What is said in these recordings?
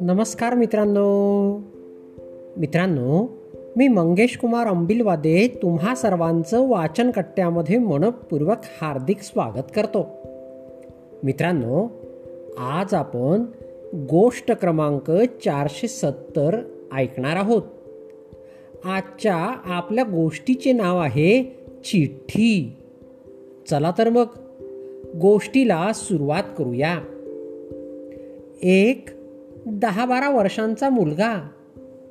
नमस्कार मित्रांनो. मित्रांनो मी मंगेश कुमार अंबिलवादे तुम्हा सर्वांचं वाचन कट्ट्यामध्ये मनपूर्वक हार्दिक स्वागत करतो. मित्रांनो आज आपण गोष्ट क्रमांक चारशे सत्तर ऐकणार आहोत. आजच्या आपल्या गोष्टीचे नाव आहे चिठ्ठी. चला तर मग गोष्टीला सुरुवात करूया. एक दहा बारा वर्षांचा मुलगा.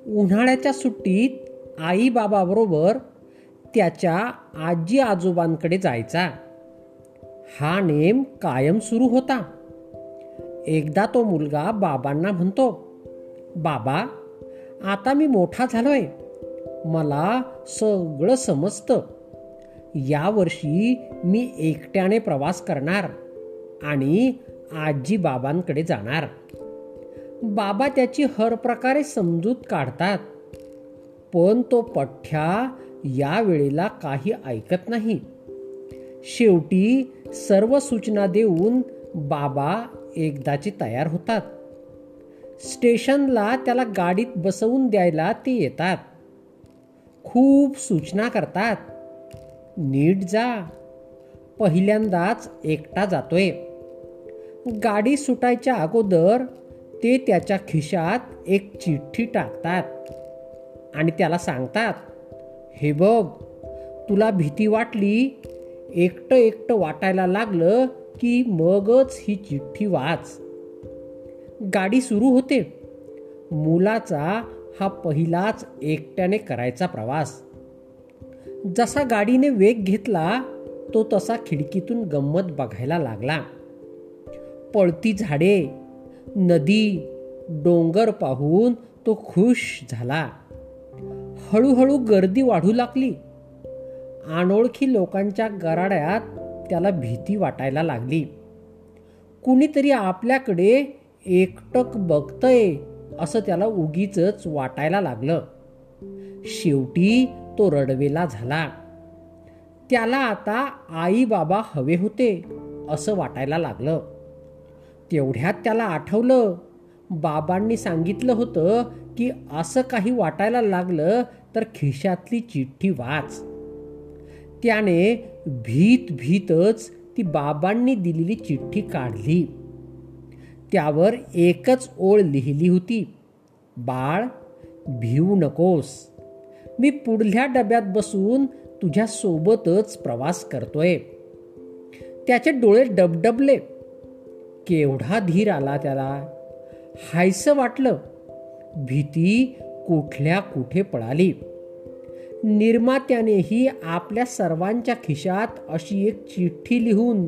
उन्हाळ्याच्या सुट्टीत आईबाबाबरोबर त्याच्या आजी आजोबांकडे जायचा. हा नेम कायम सुरू होता. एकदा तो मुलगा बाबांना म्हणतो बाबा आता मी मोठा झालोय. मला सगळं समजतं. यावर्षी मी एकट्याने प्रवास करणार आणि आजी बाबांकडे जाणार. बाबा त्याची हर प्रकारे समजूत काढतात पण तो पठ्ठ्या या वेळेला काही ऐकत नाही. शेवटी सर्व सूचना देऊन बाबा एकदाची तयार होतात. स्टेशनला त्याला गाडीत बसवून द्यायला ते येतात. खूप सूचना करतात. नीट जा. पहिल्यांदाच एकटा जातोय. गाडी सुटायच्या अगोदर ते त्याच्या खिशात एक चिठ्ठी टाकतात आणि त्याला सांगतात हे बघ तुला भीती वाटली? एकटं एकटं वाटायला लागलं की मगच ही चिठ्ठी वाच. गाडी सुरू होते. मुलाचा हा पहिलाच एकट्याने करायचा प्रवास. जसा गाडीने वेग घेतला तो तसा खिडकीतून गंमत बघायला लागला. पळती झाडे नदी डोंगर पाहून तो खुश झाला. हळूहळू गर्दी वाढू लागली. अनोळखी लोकांच्या गराड्यात त्याला भीती वाटायला लागली. कुणीतरी आपल्याकडे एकटक बघतय असं त्याला उगीच वाटायला लागलं. शेवटी तो रडवेला झाला. त्याला आता आई बाबा हवे होते असं वाटायला लागलं. तेवढ्यात त्याला आठवलं बाबांनी सांगितलं होतं की असं काही वाटायला लागलं तर खिशातली चिठ्ठी वाच. त्याने भीत भीतच ती बाबांनी दिलेली चिठ्ठी काढली. त्यावर एकच ओळ लिहिली होती बाळ भिवू नकोस. मी पुढल्या डब्यात बसून तुझ्या सोबतच प्रवास करतोय. त्याचे डोळे डबडबले. केवढा धीर आला त्याला. हायस वाटलं. भीती कुठल्या कुठे पळाली. निर्मात्यानेही आपल्या सर्वांच्या खिशात अशी एक चिठ्ठी लिहून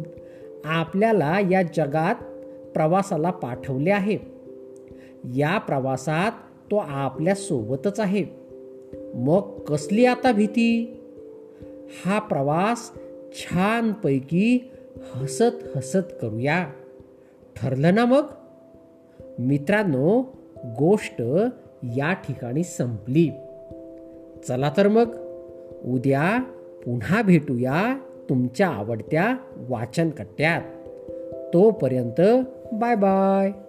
आपल्याला या जगात प्रवासाला पाठवले आहे. या प्रवासात तो आपल्या सोबतच आहे. मग कसली आता भीती? हा प्रवास छानपैकी हसत हसत करूया. ठरलं ना मग? मित्रांनो गोष्ट या ठिकाणी संपली. चला तर मग उद्या पुन्हा भेटूया तुमच्या आवडत्या वाचनकट्ट्यात. तोपर्यंत बाय बाय.